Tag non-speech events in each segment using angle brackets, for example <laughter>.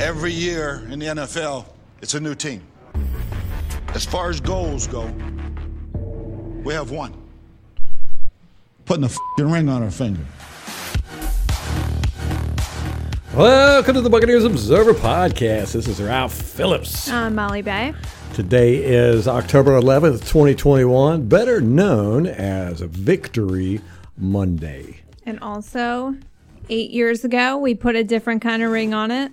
Every year in the NFL, it's a new team. As far as goals go, we have one. Putting a fing ring on our finger. Welcome to the Buccaneers Observer Podcast. This is Ralph Phillips. I'm Molly Bay. Today is October 11th, 2021, better known as Victory Monday. And also, eight years ago, we put a different kind of ring on it.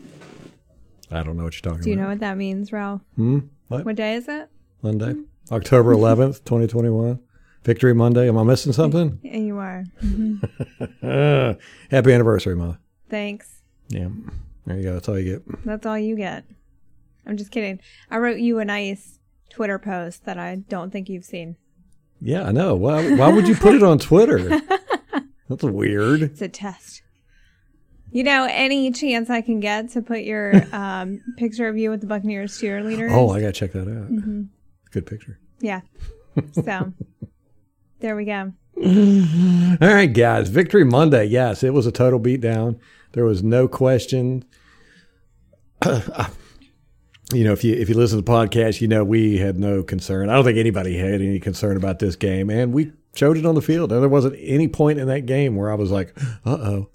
I don't know what you're talking about. Do you know what that means, Ralph? Hmm? What? What day is it? Monday? October 11th, 2021. Victory Monday. Am I missing something? Yeah, you are. Uh, <laughs> happy anniversary, Molly. Thanks. Yeah. There you go. That's all you get. That's all you get. I'm just kidding. I wrote you a nice Twitter post that I don't think you've seen. Yeah, I know. Why, why would you put it on Twitter? <laughs> That's weird. It's a test. You know, any chance I can get to put your <laughs> um, picture of you with the Buccaneers cheerleaders? Oh, I got to check that out. Mm-hmm. Good picture. yeah. So, <laughs> there we go. All right, guys. Victory Monday. Yes, it was a total beatdown. There was no question. <clears throat> you know, if you if you listen to the podcast, you know we had no concern. I don't think anybody had any concern about this game, and we showed it on the field. And there wasn't any point in that game where I was like, "Uh oh."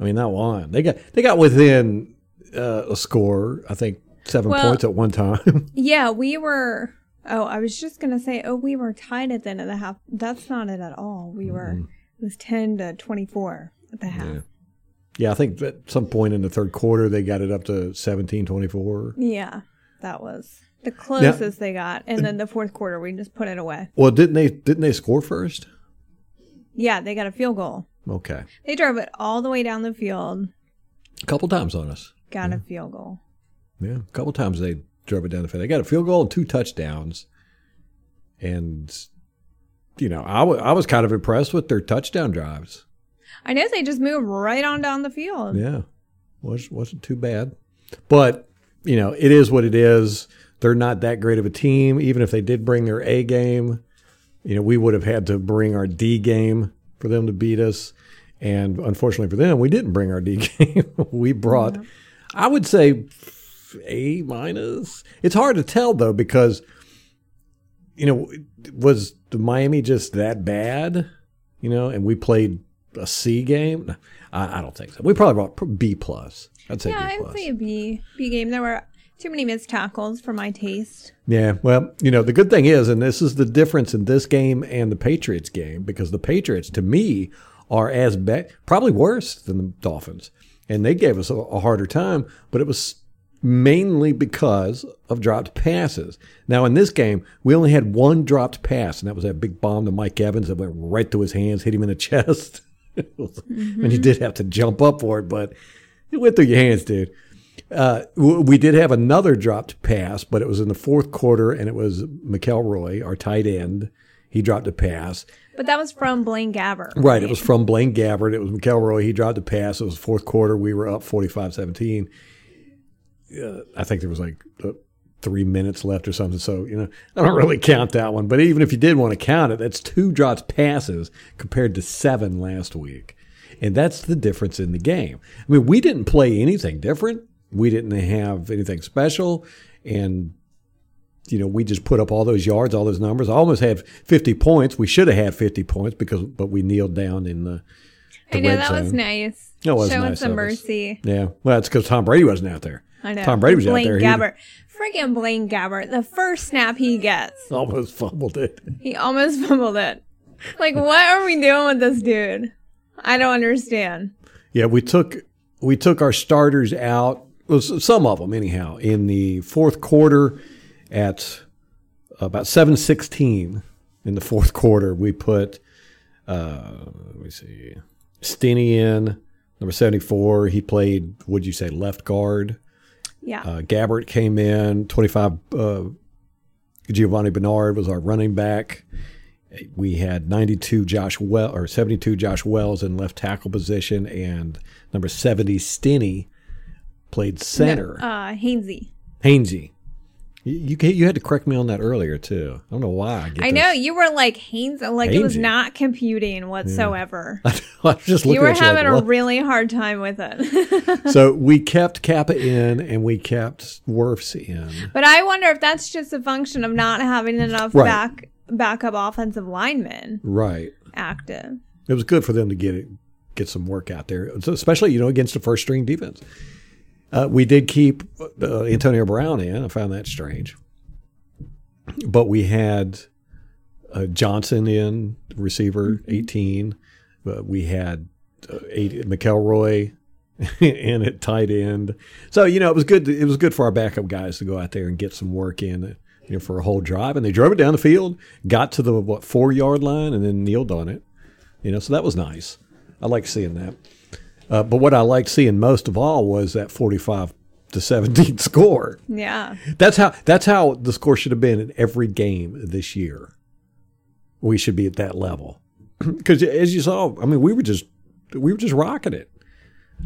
I mean, not one. They got they got within uh, a score. I think seven Well- points at one time. <laughs> Yeah, we were. Oh, I was just gonna say. Oh, we were tied at the end of the half. That's not it at all. We were. It was ten to twenty-four at the half. Yeah. yeah, I think at some point in the third quarter they got it up to 17-24. Yeah, that was the closest they got. And then the fourth quarter, we just put it away. Well, didn't they didn't they score first? Yeah, they got a field goal. Okay. They drove it all the way down the field. A couple times on us. Got a field goal. Yeah, a couple times they drove it down the field. They got a field goal and two touchdowns. And, you know, I wa- I was kind of impressed with their touchdown drives. I know they just moved right on down the field. Yeah, was wasn't too bad. But you know, it is what it is. They're not that great of a team. Even if they did bring their A game, you know, we would have had to bring our D game for them to beat us. And unfortunately for them, we didn't bring our D <laughs> game. we brought, I would say, A minus. It's hard to tell though because, you know, was the Miami just that bad? You know, and we played a C game. I, I don't think so. We probably brought B plus. I'd say Yeah, B I'd say a B B game. There were too many missed tackles for my taste. Yeah, well, you know, the good thing is, and this is the difference in this game and the Patriots game, because the Patriots, to me, are as bad, probably worse than the Dolphins. And they gave us a, a harder time, but it was mainly because of dropped passes. Now, in this game, we only had one dropped pass, and that was that big bomb to Mike Evans that went right through his hands, hit him in the <laughs> chest. <laughs> And you mm-hmm. did have to jump up for it, but it went through your hands, dude. Uh, we did have another dropped pass, but it was in the fourth quarter, and it was McElroy, our tight end. He dropped a pass. But that was from Blaine Gabbert. Right. It was from Blaine Gabbert. It was McElroy. He dropped a pass. It was fourth quarter. We were up 45 17. Uh, I think there was like uh, three minutes left or something. So, you know, I don't really count that one. But even if you did want to count it, that's two dropped passes compared to seven last week. And that's the difference in the game. I mean, we didn't play anything different. We didn't have anything special. And you know, we just put up all those yards, all those numbers. I almost had 50 points. We should have had 50 points because, but we kneeled down in the, the I know that was nice. It was Showing nice some mercy. Yeah. Well, it's because Tom Brady wasn't out there. I know. Tom Brady was Blaine out there. He Gabbert. Freaking Blaine Gabbert. The first snap he gets, <laughs> almost fumbled it. he almost fumbled it. Like, what are we doing with this dude? I don't understand. Yeah, we took we took our starters out. Well, some of them, anyhow, in the fourth quarter at about seven sixteen. In the fourth quarter, we put uh, let me see, Stinnie in number seventy four. He played. Would you say left guard? Yeah. Uh, Gabbert came in. Twenty five. Uh, Giovani Bernard was our running back. We had 92 Josh well or 72 Josh Wells in left tackle position, and number 70 Stinnie played center. uh, Hainsey. Hainsey You you, you had to correct me on that earlier too. I don't know why. I, get I know you were like Haynes, like it was not computing whatsoever. <laughs> I was just looking You were at you like, having a really hard time with it. <laughs> so we kept Cappa in and we kept Wirfs in. but I wonder if that's just a function of not having enough Right. back backup offensive linemen Right. active. It was good for them to get it, get some work out there, so especially you know against a first string defense. Uh, we did keep uh, Antonio Brown in. I found that strange, but we had uh, Johnson in receiver eighteen. Uh, we had uh, eight, McElroy <laughs> in at tight end. So you know it was good. it was good for our backup guys to go out there and get some work in. You know, for a whole drive, and they drove it down the field, got to the what four yard line, and then kneeled on it. You know, so that was nice. I like seeing that. Uh, but what I liked seeing most of all was that forty-five to seventeen <laughs> score. Yeah. That's how that's how the score should have been in every game this year. We should be at that level <clears throat> because, as you saw, I mean, we were just we were just rocking it,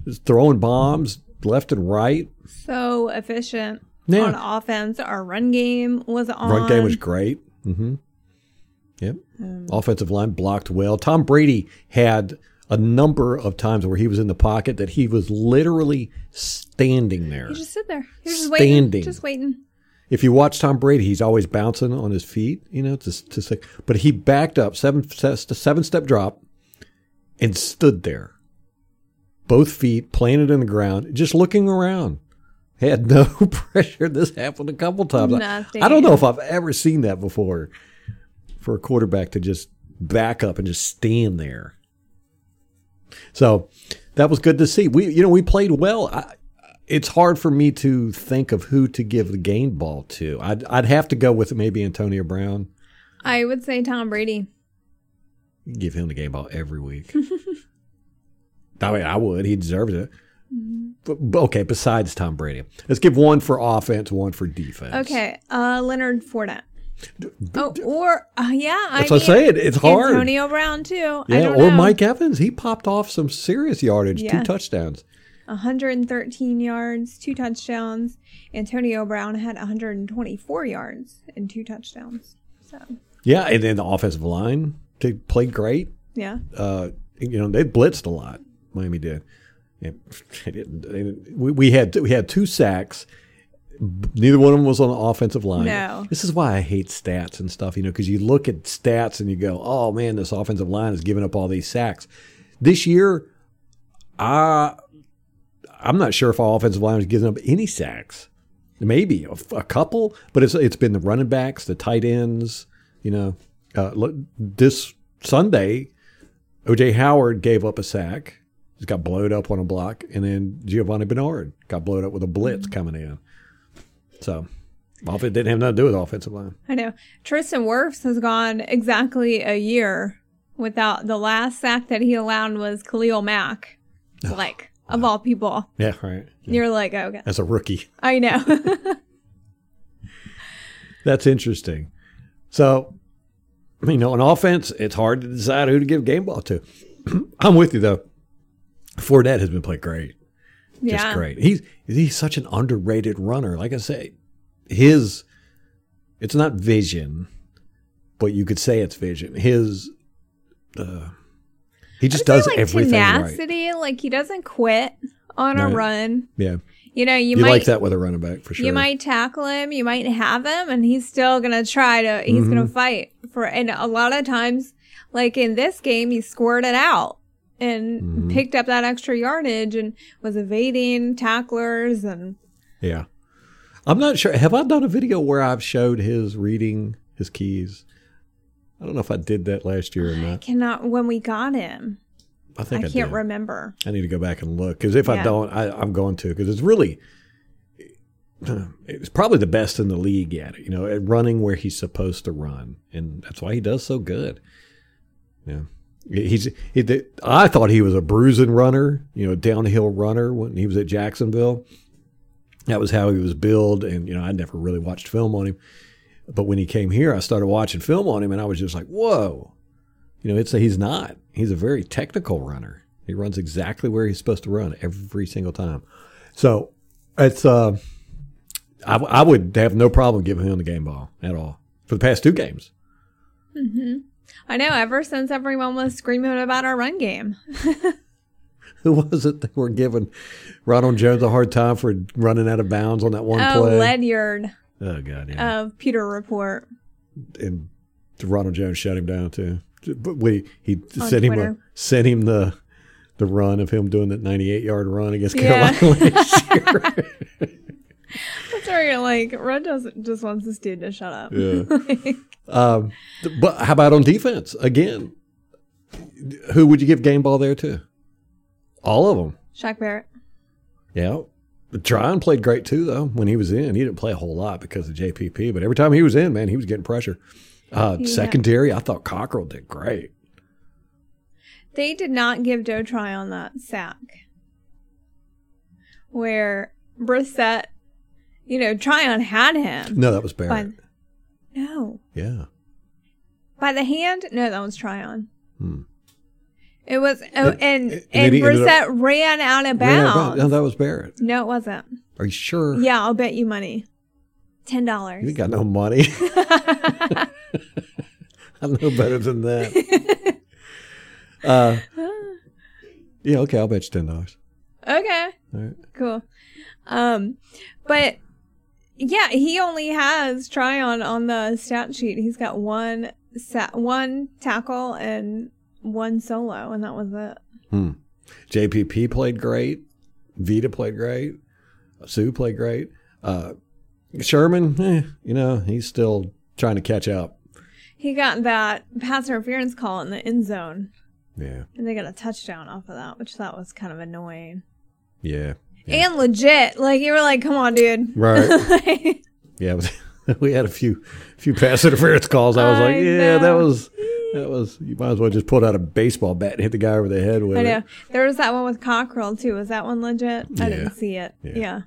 just throwing bombs left and right. So efficient Yeah. on offense. Our run game was on. Run game was great. Mm-hmm. Yep. Offensive line blocked well. Tom Brady had a number of times where he was in the pocket that he was literally standing there. You just sit there. You're just waiting. Standing. Just waiting. If you watch Tom Brady, he's always bouncing on his feet, you know, to, to say, but he backed up seven seven step drop and stood there, both feet planted in the ground, just looking around. Had no <laughs> pressure. This happened a couple times. Nothing. I don't know if I've ever seen that before for a quarterback to just back up and just stand there. So that was good to see. We, you know, we played well. I, it's hard for me to think of who to give the game ball to. I'd, I'd have to go with maybe Antonio Brown. I would say Tom Brady. Give him the game ball every week. <laughs> I mean, I would. He deserves it. But, but okay, besides Tom Brady, let's give one for offense, one for defense. Okay. Uh, Leonard Fournette. Oh, or uh, yeah, I That's what I'm mean, saying. It's hard. Antonio Brown too. I yeah, or know. Mike Evans. He popped off some serious yardage, Yeah. two touchdowns. 113 yards, two touchdowns. Antonio Brown had 124 yards and two touchdowns. So Yeah, and then the offensive line they played great. yeah, Uh, you know, they blitzed a lot. Miami did. <laughs> They didn't, they didn't- we, we had we had two sacks. Neither one of them was on the offensive line. No. This is why I hate stats and stuff. You know, because you look at stats and you go, "Oh man, this offensive line is giving up all these sacks." This year, I I'm not sure if our offensive line is giving up any sacks. Maybe a, a couple, but it's it's been the running backs, the tight ends. You know, uh, look, this Sunday, OJ Howard gave up a sack. He's got blowed up on a block, and then Giovani Bernard got blowed up with a blitz coming in. So, off it didn't have nothing to do with offensive line. I know. Tristan Wirfs has gone exactly a year without the last sack that he allowed was Khalil Mack. Like of all people, Yeah, right. you're like, oh, okay, As a rookie, I know. <laughs> that's interesting. So, you know, on offense, it's hard to decide who to give game ball to. <clears throat> I'm with you though. Fournette has been playing great. Just yeah, great. He's he's such an underrated runner. Like I say, his it's not vision, but you could say it's vision. His uh, he just does like everything right. tenacity. Like he doesn't quit on a run. Yeah, You know, you, you, might like that with a running back for sure. You might tackle him, you might have him, and he's still gonna try to. He's Mm-hmm. gonna fight for. And a lot of times, like in this game, he squirted out and Mm-hmm. picked up that extra yardage and was evading tacklers and Yeah, I'm not sure. Have I done a video where I've showed his reading his keys? I don't know if I did that last year or not. cannot. When we got him, I I, think I, can't did. remember. I need to go back and look because if I don't, I, I'm going to because it's really it's probably the best in the league at it. You know, at running where he's supposed to run, and that's why he does so good. Yeah, he's he. the- I thought he was a bruising runner, you know, downhill runner when he was at Jacksonville. That was how he was billed, and you know, I never really watched film on him. But when he came here, I started watching film on him, and I was just like, "Whoa!" You know, it's a, he's not. He's a very technical runner. He runs exactly where he's supposed to run every single time. So it's uh, I, I would have no problem giving him the game ball at all for the past two games. I know. Ever since everyone was screaming about our run game, <laughs> Who was it that were giving Ronald Jones a hard time for running out of bounds on that one oh, play? Ledyard oh God, yeah. of Pewter Report. and Ronald Jones shut him down too. But we he On sent him a, sent him the the run of him doing that 98 yard run against Yeah. Carolina <laughs> last year. <laughs> You're like, Red doesn't just wants this dude to shut up. Yeah. <laughs> um, but how about on defense again? Who would you give game ball there to? All of them. Shaq Barrett. Yeah. But Tryon played great too, though. When he was in, he didn't play a whole lot because of JPP, but every time he was in, man, he was getting pressure. Uh, Yeah. Secondary, I thought Cockrell did great. They did not give Joe Tryon that sack where Brissett, you know, Tryon had him. No, that was By, Barrett. no. Yeah. By the hand? No, that was Tryon. Hmm. It was, oh, And- and, and and, he ran out of bounds. no, that was Barrett. no, it wasn't. Are you sure? Yeah, I'll bet you money. Ten dollars. You got no money. <laughs> I know better than that. <laughs> uh, yeah, okay, I'll bet you ten dollars. Okay. All right. Cool. Um, but yeah, he only has Tryon on the stat sheet. He's got one sa- one tackle and one solo, and that was it. JPP played great. Vita played great. Suh played great. Uh, Sherman, eh, you know, he's still trying to catch up. He got that pass interference call in the end zone, Yeah, and they got a touchdown off of that, which that was kind of annoying yeah, and legit. Like you were like, "Come on, dude." right. <laughs> yeah, <laughs> we had a few few pass interference calls. I was I like, yeah, that was that was. You might as well just pull out a baseball bat and hit the guy over the head with I it. know. There was that one with Cockrell too. Was that one legit? I didn't see it. Yeah. yeah.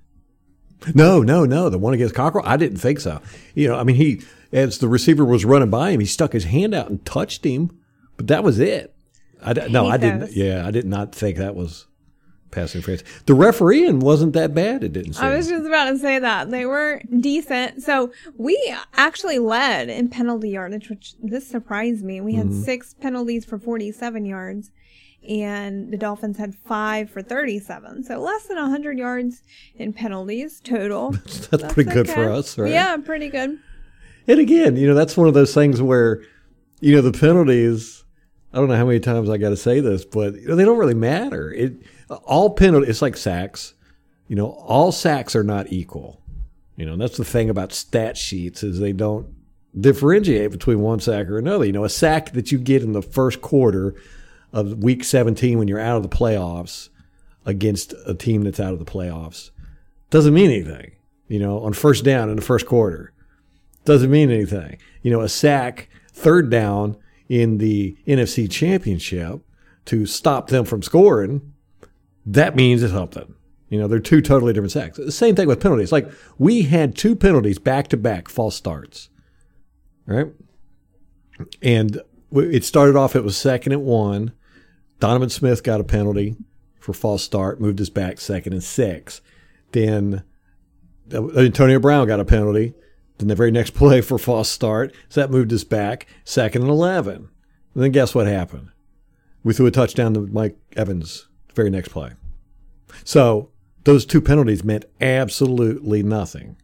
No, no, no. The one against Cockrell, I didn't think so. You know, I mean, he as the receiver was running by him, he stuck his hand out and touched him, but that was it. I d- no, I didn't. those. Yeah, I did not think that was passing interference. The refereeing wasn't that bad. It didn't seem. I was just about to say that. They were decent. So we actually led in penalty yardage, which this surprised me. We had Mm-hmm. six penalties for 47 yards, and the Dolphins had five for 37. So less than 100 yards in penalties total. <laughs> that's, pretty good for okay. us, right? Yeah, pretty good. And again, you know, that's one of those things where, you know, the penalties. I don't know how many times I got to say this, but you know, they don't really matter. It all penalty. It's like sacks. You know, all sacks are not equal. You know, that's the thing about stat sheets is they don't differentiate between one sack or another. You know, a sack that you get in the first quarter of week 17 when you're out of the playoffs against a team that's out of the playoffs doesn't mean anything. You know, on first down in the first quarter doesn't mean anything. You know, a sack third down in the NFC championship to stop them from scoring, that means something. You know, they're two totally different sacks. Same thing with penalties. Like we had two penalties back to back false starts. Right? And it started off, it was second and one. Donovan Smith got a penalty for false start, moved his back second and six. Then uh, Antonio Brown got a penalty. Then the very next <laughs> play for false start, so that moved us back second and eleven. And then guess what happened? We threw a touchdown to Mike Evans very next play. So those two penalties meant absolutely nothing.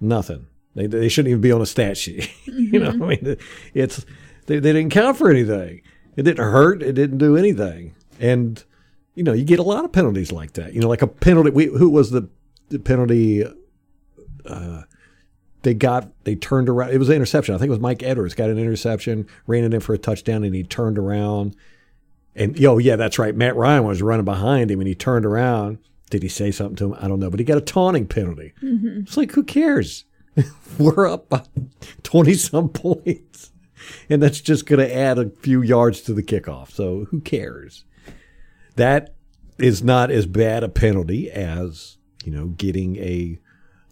Nothing. They, they shouldn't even be on a stat sheet. <laughs> you know, I mean, it's they, they didn't count for anything. It didn't hurt. It didn't do anything. And you know, you get a lot of penalties like that. You know, like a penalty. We, who was the, the penalty? Uh, they got they turned around. It was an interception. I think it was Mike Edwards got an interception, ran it in for a touchdown, and he turned around. And yo, yeah, that's right. Matt Ryan was running behind him, and he turned around. Did he say something to him? I don't know, but he got a taunting penalty. Mm-hmm. It's like who cares? <laughs> We're up by twenty some <laughs> points, and that's just going to add a few yards to the kickoff. So who cares? That is not as bad a penalty as you know getting a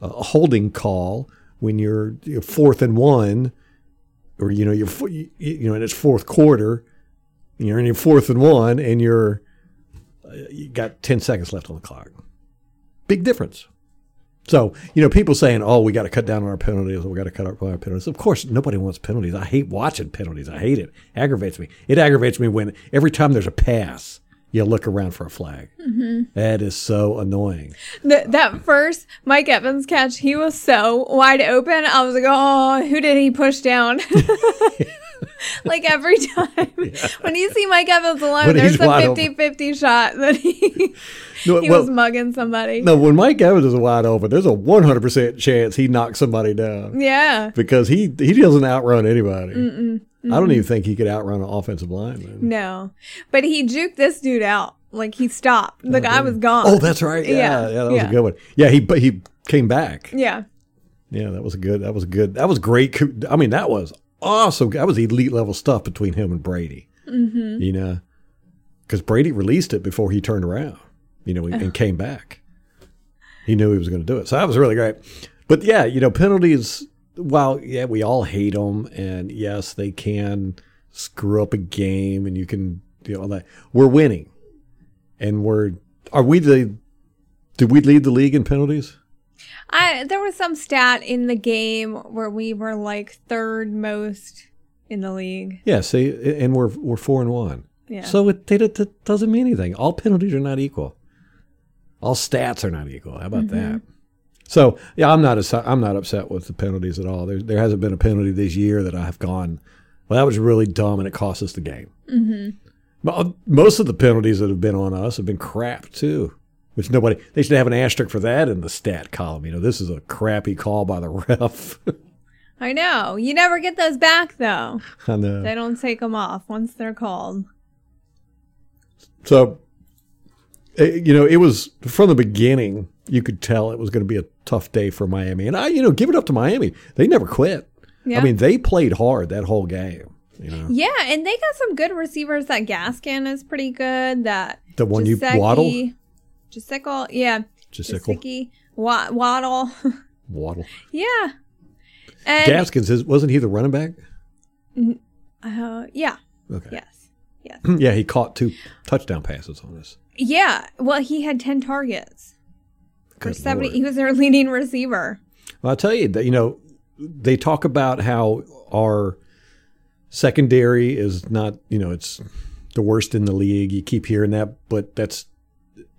a holding call when you're, you're fourth and one, or you know you're you know and it's fourth quarter, you're in your fourth and one, and you're uh, you got ten seconds left on the clock. Big difference. So, you know, people saying, oh, we got to cut down on our penalties. We got to cut our penalties. Of course, nobody wants penalties. I hate watching penalties. I hate it. Aggravates me. It aggravates me when every time there's a pass, you look around for a flag. That is so annoying. The, that first Mike Evans catch, he was so wide open. I was like, oh, who did he push down? <laughs> <laughs> <laughs> like every <laughs> time. When you see Mike Evans alone, When there's a wide 50 50 shot that he, No, he well- was mugging somebody. No, when Mike Evans is wide open, there's a 100% chance he knocks somebody down Yeah. because he he doesn't outrun anybody. I don't even think he could outrun an offensive lineman. No. But he juked this dude out. Like he stopped. The oh, guy was gone. Oh, that's right. Yeah, Yeah, yeah, that was yeah. a good one. Yeah, he but he came back. Yeah. Yeah, that was a good. That was a good. That was great. I mean, that was awesome. That was elite level stuff between him and Brady. Mm-hmm. You know, because Brady released it before he turned around. You know, and came back. He knew he was going to do it, so that was really great. But yeah, you know, penalties. While yeah, we all hate them, and yes, they can screw up a game, and you can you know all that. We're winning, and we're are we the? Did we lead the league in penalties? I there was some stat in the game where we were like third most in the league. Yeah, see, and we're we're four and one. Yeah. So it, it, it doesn't mean anything. All penalties are not equal. All stats are not equal. How about that? So yeah, I'm not upset- I'm not upset with the penalties at all. There there hasn't been a penalty this year that I've gone. Well, that was really dumb, and it cost us the game. Mm-hmm. Most of the penalties that have been on us have been crap too. Which nobody they should have an asterisk for that in the stat column. You know, this is a crappy call by the <laughs> ref. I know. You never get those back though. I know. They don't take them off once they're called. So, eh, you know, it was from the beginning. You could tell it was going to be a tough day for Miami, and I, you know, give it up to Miami. They never quit. Yeah. I mean, they played hard that whole game. You know, Yeah, and they got some good receivers. That Gaskin is pretty good. That The one you- Gesicki- Waddle? Gesicki, yeah. Gesicki. Wa- Waddle. <laughs> Waddle. yeah. And Gaskins is, wasn't he the running back? uh, yeah. Okay. Yes. Yes. <clears throat> Yeah, he caught two touchdown passes on us. Yeah. Well, he had 10 targets for 70. Lord. He was their <laughs> leading receiver. Well, I'll tell you that, you know, they talk about how our secondary is not, you know, it's the worst in the league. You keep hearing that, but that's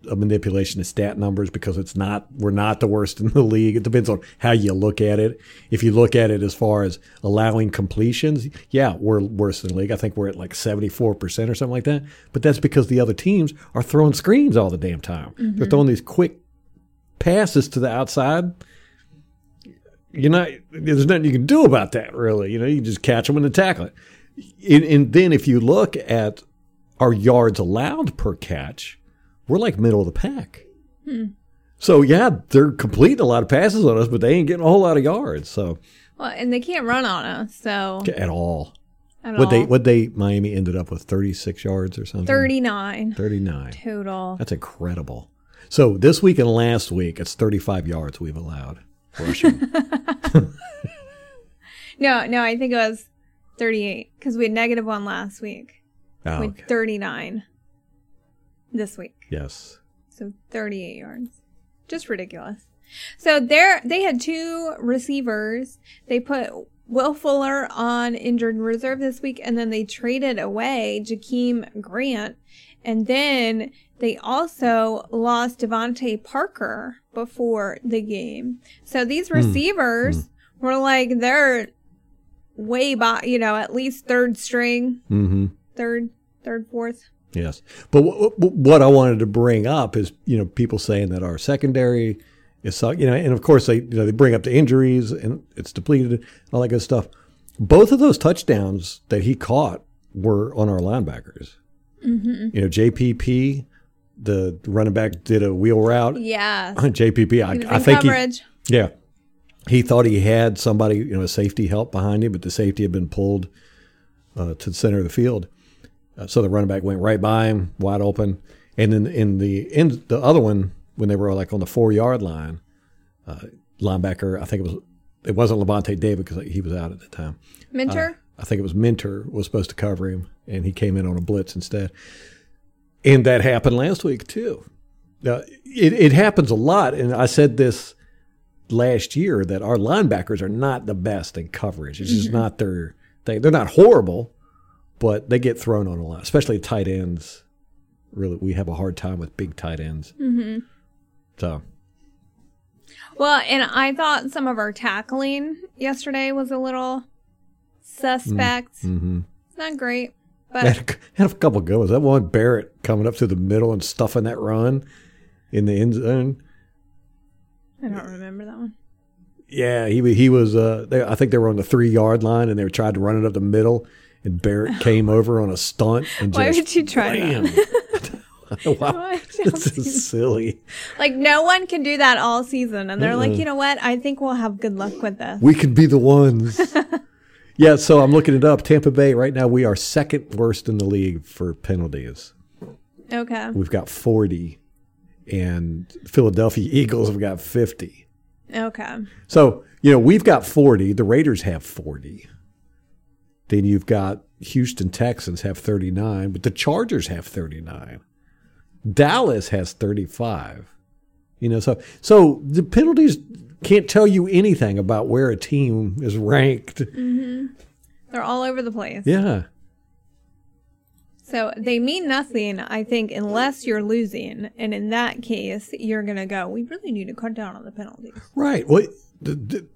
a manipulation of stat numbers because it's not, we're not the worst in the league. It depends on how you look at it. If you look at it as far as allowing completions, yeah, we're worse than the league. I think we're at like 74% or something like that. But that's because the other teams are throwing screens all the damn time. They're mm-hmm. throwing these quick passes to the outside you're not there's nothing you can do about that really you know you just catch them and then tackle it and, and then if you look at our yards allowed per catch we're like middle of the pack. Hmm. So yeah they're completing a lot of passes on us but they ain't getting a whole lot of yards so. Well, and they can't run on us. So, at all. At what they what they miami ended up with 36 yards or something? 39 39 total. that's incredible. So this week and last week it's 35 yards we've allowed rushing. <laughs> <laughs> No, no, I think it was 38 because we had negative one last week. oh, okay. had 39 this week. yes So 38 yards. Just ridiculous. So there they had two receivers. They put Will Fuller on injured reserve this week and then they traded away Jakeem Grant. And then they also lost DeVante Parker before the game. So these receivers were like they're way by, you know, at least third string, mm-hmm third, third, fourth. Yes, but w- w- what I wanted to bring up is you know people saying that our secondary is you know, and of course they you know they bring up the injuries and it's depleted, all that good stuff. Both of those touchdowns that he caught were on our linebackers. Mm-hmm. You know, JPP, the running back, did a wheel route. Yeah, <laughs> JPP, I, I think he, yeah. He thought he had somebody, you know, a safety help behind him, but the safety had been pulled uh, to the center of the field. Uh, so the running back went right by him, wide open. And then in the in the other one, when they were like on the four yard line, uh, linebacker, I think it was it wasn't Lavonte David because he was out at the time. Minter? I think it was Minter was supposed to cover him, and he came in on a blitz instead. And that happened last week too. Uh, it, it happens a lot, and I said this last year that our linebackers are not the best in coverage. It's just not their thing. They're not horrible, but they get thrown on a lot, especially tight ends. Really, we have a hard time with big tight ends. Mm-hmm. So Well, and I thought some of our tackling yesterday was a little suspect. mhm. Not great, had but a, had a couple good ones. That one Barrett coming up to the middle and stuffing that run in the end zone. I don't remember that one. Yeah, he he was. Uh, they, I think they were on the three yard line and they were trying to run it up the middle, and Barrett came over on a stunt and Why just would you try bam. that? <laughs> wow, this is silly. Like no one can do that all season, and they're like, you know what? I think we'll have good luck with this. We could be the ones. <laughs> yeah, so I'm looking it up. Tampa Bay right now we are second worst in the league for penalties. Okay. We've got 40, and Philadelphia <laughs> Eagles have got 50. Okay. So, you know, we've got 40. The Raiders have 40. Then you've got Houston Texans have 39, but the Chargers have 39. Dallas has 35. You know, so so the penalties can't tell you anything about where a team is ranked. Mm-hmm. They're all over the place. Yeah. So they mean nothing, I think, unless you're losing. And in that case, you're going to go, we really need to cut down on the penalties. Right. Well, the, the,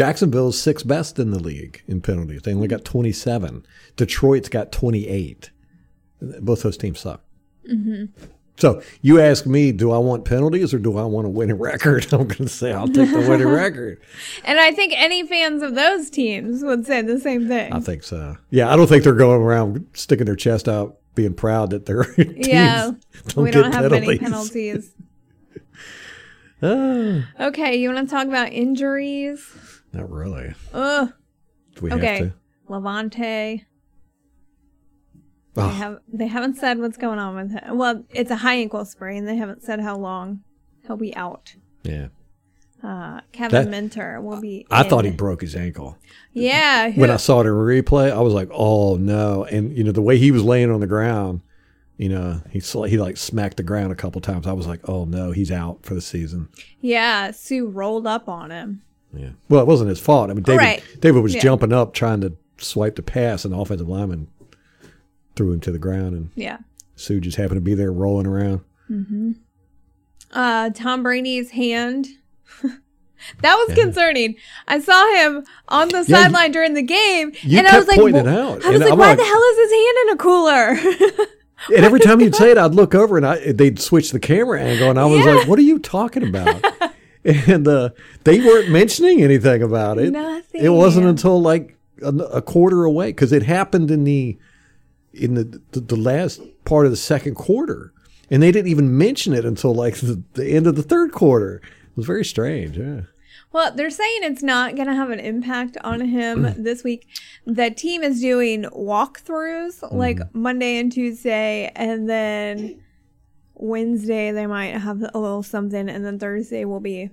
Jacksonville's sixth best in the league in penalties. They only got 27. Detroit's got 28. Both those teams suck. So you ask me, do I want penalties or do I want a winning record? <laughs> I'm going to say I'll take the winning record. <laughs> And I think any fans of those teams would say the same thing. I think so. Yeah, I don't think they're going around sticking their chest out, being proud that their <laughs> teams yeah. don't we get don't have many penalties. penalties. Ah, Okay, you want to talk about injuries? Not really. Ugh. Do we Okay. have to? Lavonte. They have they haven't said what's going on with him. Well, it's a high ankle sprain. They haven't said how long he'll be out. Yeah. Uh, Kevin That- Minter will be. I thought he broke his ankle. Yeah. who- when I saw it in replay, I was like, "Oh no!" And you know the way he was laying on the ground, you know he sl- he like smacked the ground a couple times. I was like, "Oh no, he's out for the season." yeah. Suh rolled up on him. Yeah. Well, it wasn't his fault. I mean, David Right. David was Yeah. jumping up trying to swipe the pass, and the offensive lineman threw him to the ground, and Yeah. Suh just happened to be there rolling around. Hmm. Uh, Tom Brady's hand. <laughs> that was concerning. I saw him on the Yeah, sideline during the game, you and I was like, pointing it out, I was and like, I'm why like- the hell is his hand in a cooler? <laughs> And every time you'd say it, I'd look over and I, they'd switch the camera angle, and I was Yeah. like, "What are you talking about?" <laughs> <laughs> and uh, they weren't mentioning anything about it. Nothing. It wasn't until like a, a quarter away because it happened in the in the, the the last part of the second quarter, and they didn't even mention it until like the, the end of the third quarter. It was very strange. Yeah. Well, they're saying it's not going to have an impact on him Mm. <clears throat> this week. The team is doing walkthroughs like Monday and Tuesday, and then Wednesday they might have a little something, and then Thursday we'll be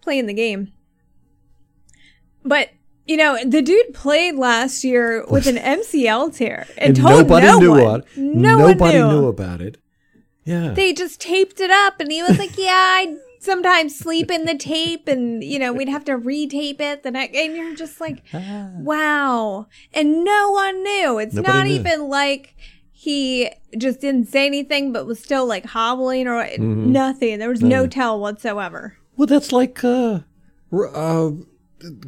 playing the game. But you know, the dude played last year with an <laughs> MCL tear and, And told nobody no knew one. what. No nobody knew. knew about it. Yeah. They just taped it up, and he was like, "Yeah, I sometimes sleep in the tape, and you know, we'd have to retape it the next." And you're just like, ah. "Wow!" And no one knew. It's Nobody not knew. even like he just didn't say anything, but was still like hobbling or Mm-hmm. nothing. There was no tell whatsoever. Well, that's like uh, uh,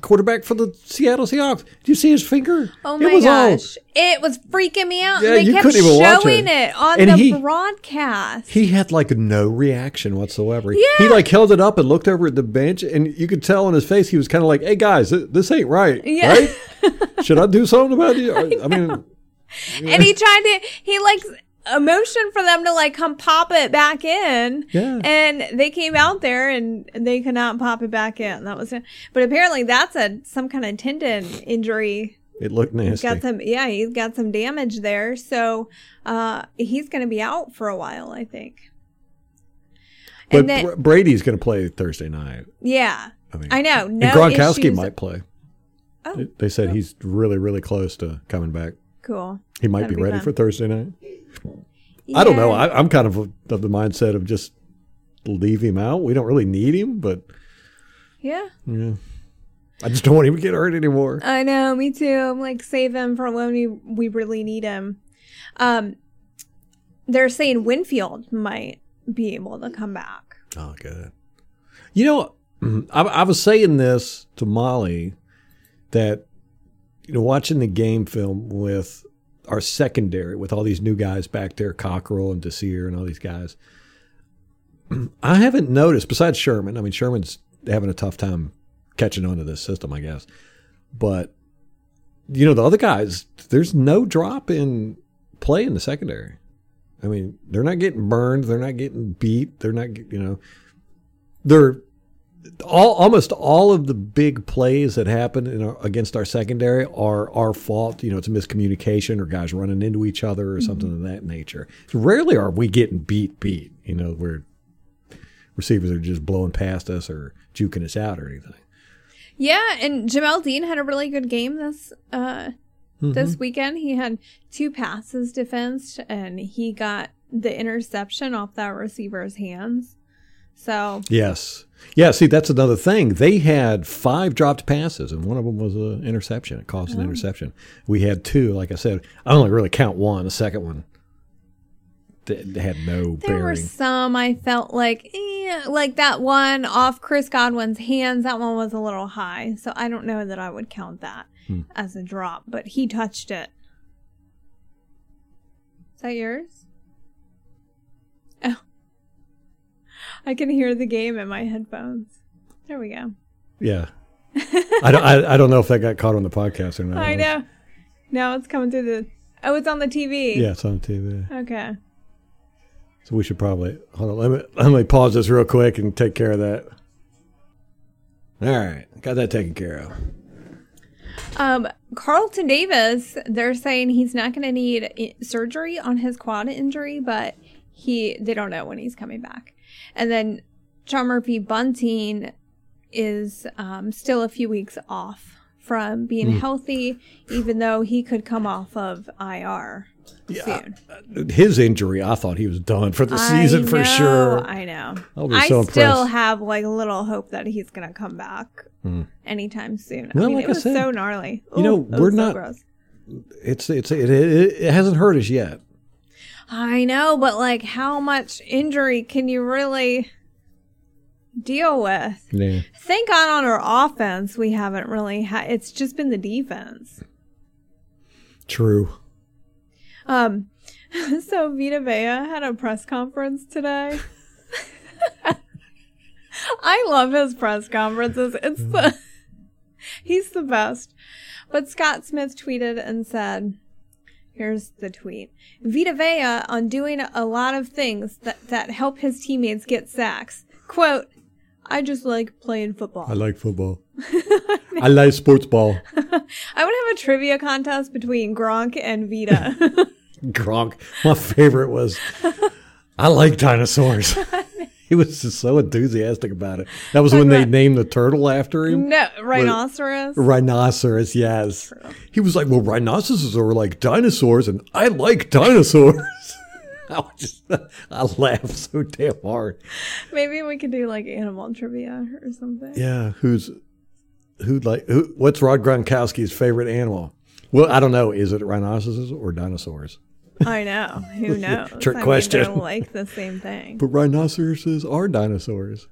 quarterback for the Seattle Seahawks. Did you see his finger? Oh It my was all- gosh. it was freaking me out. Yeah, and they you kept couldn't even watch showing it. it, on And the he- broadcast. he had like no reaction whatsoever. Yeah. He like held it up and looked over at the bench, and you could tell on his face he was kind of like, "Hey guys, this ain't right. Yeah. Right? <laughs> Should I do something about it? I, I mean, and he tried to he like a motion for them to like come pop it back in Yeah. and they came out there and they could not pop it back in that was it but apparently that's a some kind of tendon injury it looked nasty. got some yeah he's got some damage there so uh he's gonna be out for a while i think but then Br- Brady's going to play Thursday night. yeah I mean, i know and Gronkowski issues. might play. Oh. They- They said he's really, really close to coming back. Cool He might That'd be be ready for Thursday night. I don't know. I, I'm kind of of the mindset of just leave him out. We don't really need him, but Yeah. Yeah. I just don't want him to get hurt anymore. I know, me too. I'm like, save him for when we, we really need him. Um, they're saying Winfield might be able to come back. Oh, good. You know, <clears throat> I, I was saying this to Molly that you know, watching the game film with our secondary, with all these new guys back there, Cockrell and Desir and all these guys, <clears throat> I haven't noticed, besides Sherman, I mean, Sherman's having a tough time catching on to this system, I guess. But, you know, the other guys, there's no drop in play in the secondary. I mean, they're not getting burned. They're not getting beat. They're not, you know, they're all almost all of the big plays that happen in our, against our secondary are our fault. You know, it's a miscommunication or guys running into each other or something of that nature. So rarely are we getting beat, beat. You know, where receivers are just blowing past us or juking us out or anything. Yeah, and Jamel Dean had a really good game this uh this weekend. He had two passes defensed and he got the interception off that receiver's hands. So Yes. Yeah, see, that's another thing. They had five dropped passes, and one of them was an interception. It caused an interception. We had two, like I said. I only really count one. The second one th- had no there were some I felt like eh, like that one off Chris Godwin's hands, that one was a little high. So I don't know that I would count that Hmm. as a drop, but he touched it. Is that yours? <laughs> I can hear the game in my headphones. There we go. Yeah. <laughs> I, don't, I, I don't know if that got caught on the podcast or not. I know. No, it's coming through the. Oh, it's on the TV. Yeah, it's on the TV. Okay. So we should probably hold on. Let me let me pause this real quick and take care of that. All right, got that taken care of. Um, Carlton Davis, they're saying he's not going to need surgery on his quad injury, but he they don't know when he's coming back. And then John Murphy Bunting is um, still a few weeks off from being Hmm. healthy, even though he could come off of IR soon. His injury, I thought he was done for the I season for sure. I know. I so still impressed. have like a little hope that he's going to come back anytime soon. Well, I mean, like it was said, so gnarly. you know, Ooh, we're so not-. It's it's it, it, it hasn't hurt us yet. I know, but like, how much injury can you really deal with? Yeah. Thank God on our offense, we haven't really had. It's just been the defense. True. Um, <laughs> so Vita Vea had a press conference today. I love his press conferences. It's the <laughs> he's the best. But Scott Smith tweeted and said, Here's the tweet. Vita Vea on doing a lot of things that, that help his teammates get sacks. Quote, I just like playing football. I like football. <laughs> I like sports ball. <laughs> I would have a trivia contest between Gronk and Vita. <laughs> Gronk. My favorite was I like dinosaurs. He was just so enthusiastic about it. That was when they named the turtle after him. no, rhinoceros. Rhinoceros, yes. He was like, "Well, rhinoceroses are like dinosaurs, and I like dinosaurs." <laughs> I just, <laughs> I laughed so damn hard. Maybe we could do like animal trivia or something. Yeah, who's who? Like, who? What's Rob Gronkowski's favorite animal? Well, I don't know. Is it rhinoceroses or dinosaurs? I know. <laughs> Who knows? Trick I mean, question. they're like the same thing. But rhinoceroses are dinosaurs.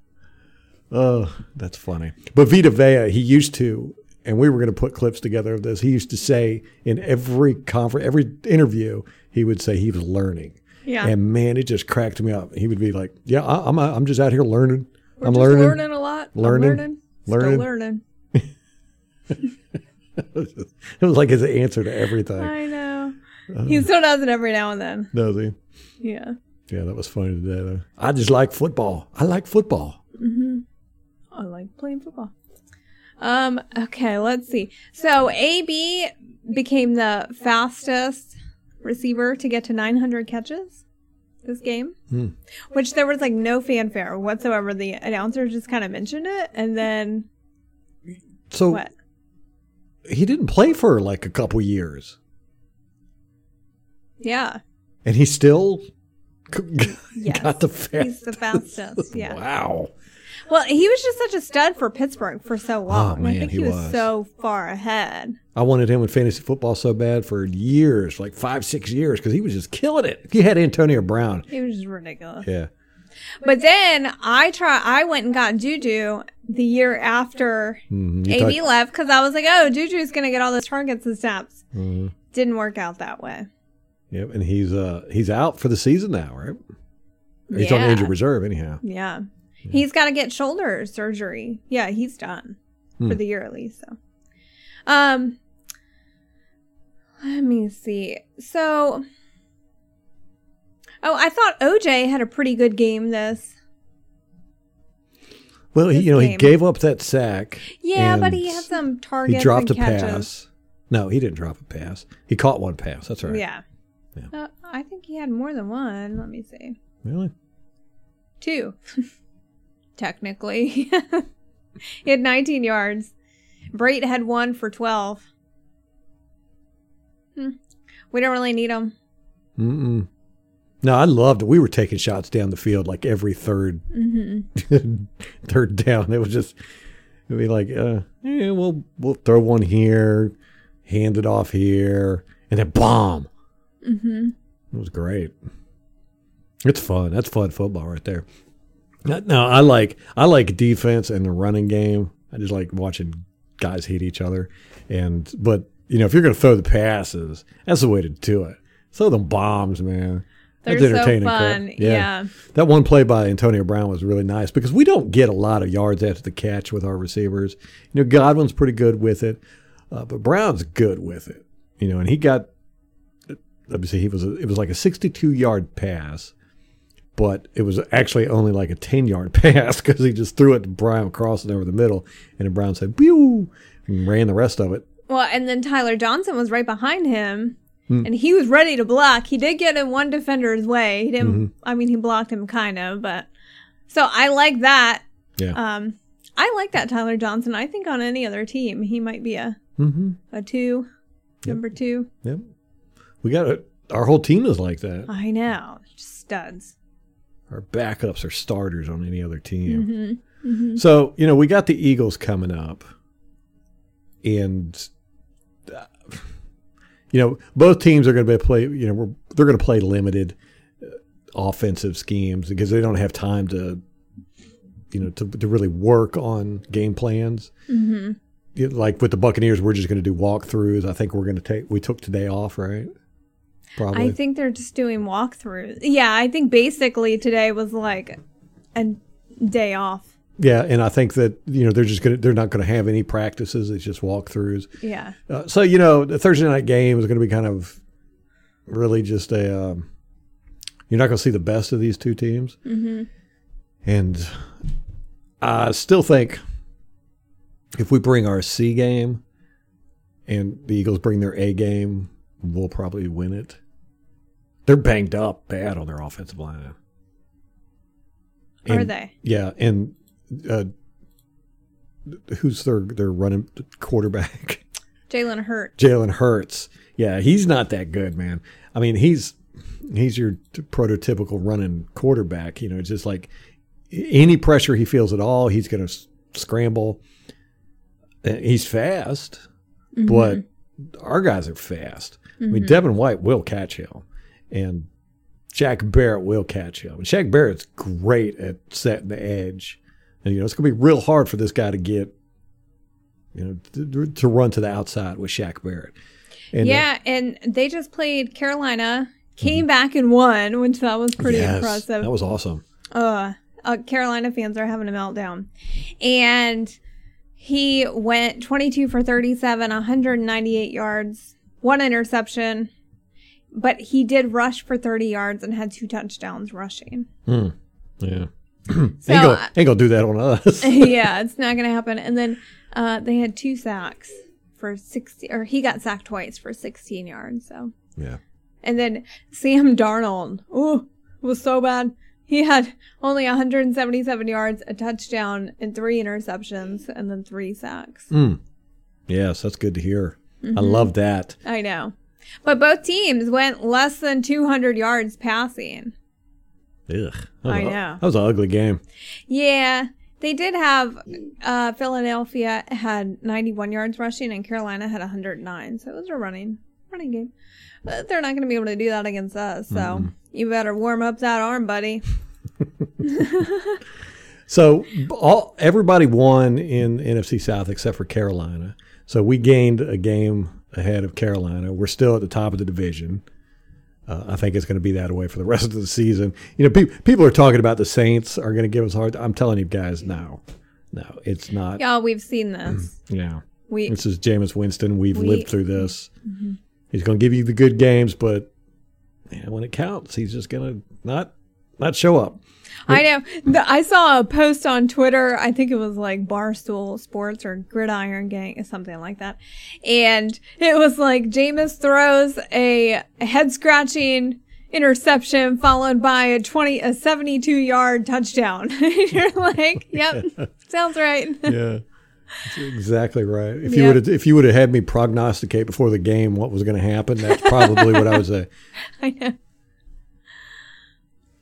Oh, that's funny. But Vita Vea, he used to, and we were going to put clips together of this. He used to say in every conference, every interview, he would say he was learning. Yeah. And man, it just cracked me up. He would be like, "Yeah, I, I'm I'm just out here learning. We're I'm just learning." learning. a lot. I'm Learning. learning. Learning. Still learning. <laughs> It was like his answer to everything. I know. Uh. he still does it every now and then. Does he? Yeah. Yeah, that was funny today. Though. I just like football. I like football. I like playing football. Um, okay, let's see. So AB became the fastest receiver to get to 900 catches this game, which there was like no fanfare whatsoever. The announcer just kind of mentioned it, and then So what? he didn't play for like a couple years, Yeah, and he still <laughs> Yes. got the fast. he's the fastest. Yeah. Wow. Well, he was just such a stud for Pittsburgh for so long. Oh, man, I think he, he was, was. so far ahead. I wanted him in fantasy football so bad for years, like five, six years, because he was just killing it. He had Antonio Brown. He was just ridiculous. Yeah. But then I try. I went and got Juju the year after Mhm. AB thought- left because I was like, "Oh, Juju's gonna get all those targets and snaps." Mm-hmm. Didn't work out that way. Yep, and he's uh he's out for the season now, right? He's on injured reserve anyhow. Yeah, he's got to get shoulder surgery. Yeah, he's done Hmm. for the year at least. So, um, let me see. So, oh, I thought OJ had a pretty good game. This, Well, he, you know, he gave up that sack. yeah, but he had some targets. He dropped a catches. pass. No, he didn't drop a pass. He caught one pass. That's right. Yeah. Yeah. Uh, I think he had more than one. Let me see. Really? Two. <laughs> Technically. <laughs> he had 19 yards. Brate had one for 12. Hmm. We don't really need him. Mm-mm. No, I loved it. We were taking shots down the field like every 3rd Mm-hmm. <laughs> third down. It was just it'd be like, uh, yeah, we'll we'll throw one here, hand it off here, and then bomb. Mm-hmm. It was great. It's fun. That's fun football right there. No, I like I like defense and the running game. I just like watching guys hit each other. And but you know, if you're going to throw the passes, that's the way to do it. Throw them bombs, man. They're That's so entertaining crap. fun. Yeah. That one play by Antonio Brown was really nice because we don't get a lot of yards after the catch with our receivers. You know, Godwin's pretty good with it, uh, but Brown's good with it. You know, and he got let me see, he was a, it was like a 62 yard pass, but it was actually only like a 10 yard <laughs> pass because he just threw it to Brown crossing over the middle, and then Brown said, "Pew," and ran the rest of it. Well, and then Tyler Johnson was right behind him. Hmm. And he was ready to block. He did get in one defender's way. He didn't. Mm-hmm. I mean, he blocked him kind of, but so I like that. Yeah. Um, I like that Tyler Johnson. I think on any other team, he might be a mm-hmm. a two, number two. Yep. We got it. Our whole team is like that. I know, just studs. Our backups are starters on any other team. Mm-hmm. So, you know, we got the Eagles coming up. And, uh, you know, both teams are going to be play, you know, we're, they're going to play limited uh, offensive schemes because they don't have time to, you know, to, to really work on game plans. Mm-hmm. Like with the Buccaneers, we're just going to do walkthroughs. I think we're going to take, we took today off, right? Probably. I think they're just doing walkthroughs. Yeah, I think basically today was like a day off. yeah. And I think that, you know, they're just going to, they're not going to have any practices. It's just walkthroughs. Yeah. Uh, so you know, the Thursday night game is going to be kind of really just a. Um, you're not going to see the best of these two teams, Mm-hmm. and I still think if we bring our C game, and the Eagles bring their A game, we'll probably win it. They're banged up bad on their offensive line. Are they? Yeah, and uh, who's their their running quarterback? <laughs> Jalen Hurt. Jalen Hurts. Yeah, he's not that good, man. I mean, he's he's your prototypical running quarterback. You know, it's just like any pressure he feels at all, he's going to s- scramble. Uh, He's fast, but our guys are fast. I mean, Devin White will catch him, and Shaq Barrett will catch him. And Shaq Barrett's great at setting the edge, and you know it's going to be real hard for this guy to get, you know, to, to run to the outside with Shaq Barrett. And, uh, yeah, and they just played Carolina, came back and won, which that was pretty yes, impressive. That was awesome. uh, uh, Carolina fans are having a meltdown. And he went 22 for 37, 198 yards, one interception, but he did rush for 30 yards and had two touchdowns rushing. Yeah. So, <clears throat> ain't, gonna, uh, ain't gonna do that on us. <laughs> yeah, it's not going to happen. And then uh, they had two sacks for 60, or he got sacked twice for 16 yards. So, yeah. and then Sam Darnold, oh, was so bad. He had only 177 yards, a touchdown, and three interceptions, and then three sacks. Yes, that's good to hear. Mm-hmm. I love that. I know. But both teams went less than 200 yards passing. Ugh. I know. That was an ugly game. Yeah. They did have uh, Philadelphia had 91 yards rushing and Carolina had 109. So it was a running running game. But they're not going to be able to do that against us. So you better warm up that arm, buddy. <laughs> So all everybody won in NFC South except for Carolina. So we gained a game ahead of Carolina. We're still at the top of the division. Uh, I think it's going to be that way for the <laughs> rest of the season. You know, pe- people are talking about the Saints are going to give us hard. I'm telling you guys, no, no, it's not. Yeah, we've seen this. Yeah, We this is Jameis Winston. We've We- lived through this. He's going to give you the good games, but when it counts, he's just going to not not show up. I know. The, I saw a post on Twitter. I think it was like Barstool Sports or Gridiron Gang or something like that. And it was like Jameis throws a, head scratching interception followed by a 20, a 72 yard touchdown. <laughs> You're like, yep, <laughs> sounds right. <laughs> Yeah. That's exactly right. If you would have, if you would have had me prognosticate before the game what was going to happen, that's probably what I would say. I know.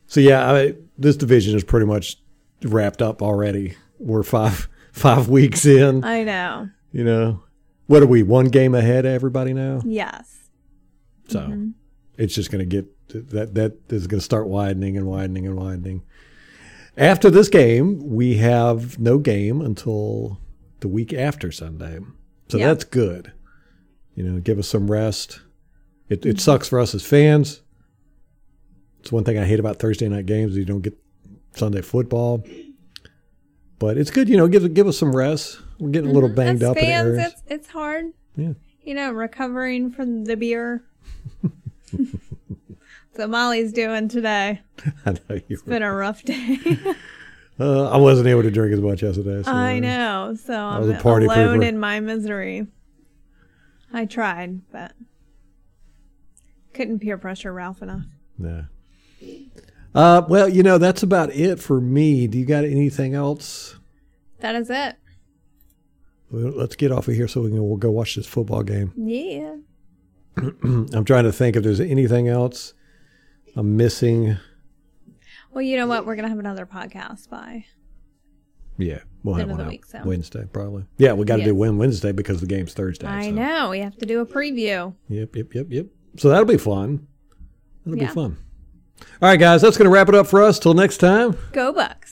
So yeah, I, this division is pretty much wrapped up already. We're five <laughs> five weeks in. I know. You know, what are we? One game ahead of everybody now. Yes. So mm-hmm. it's just going to get that that is going to start widening and widening and widening. After this game, we have no game until the week after Sunday, so Yeah. that's good. You know, give us some rest. It it mm-hmm. sucks for us as fans. It's one thing I hate about Thursday night games: you don't get Sunday football. But it's good, you know. Give give us some rest. We're getting a little banged As up fans, it's, it's hard. Yeah. You know, recovering from the beer. <laughs> so Molly's doing today. <laughs> I know you. It's been a rough day. <laughs> Uh, I wasn't able to drink as much yesterday. So I know. So was I'm a party alone pooper. in my misery. I tried, but couldn't peer pressure Ralph enough. Yeah. Uh, well, you know, that's about it for me. Do you got anything else? That is it. Well, let's get off of here so we can we'll go watch this football game. <clears throat> Yeah. I'm trying to think if there's anything else I'm missing. Well, you know what? We're gonna have another podcast by. Yeah, we'll have one out week, so. Wednesday probably. Yeah, we got to do Win Wednesday because the game's Thursday. I so. know we have to do a preview. Yep, yep, yep, yep. So that'll be fun. That'll Yeah. be fun. All right, guys, that's going to wrap it up for us. Till next time. Go Bucks.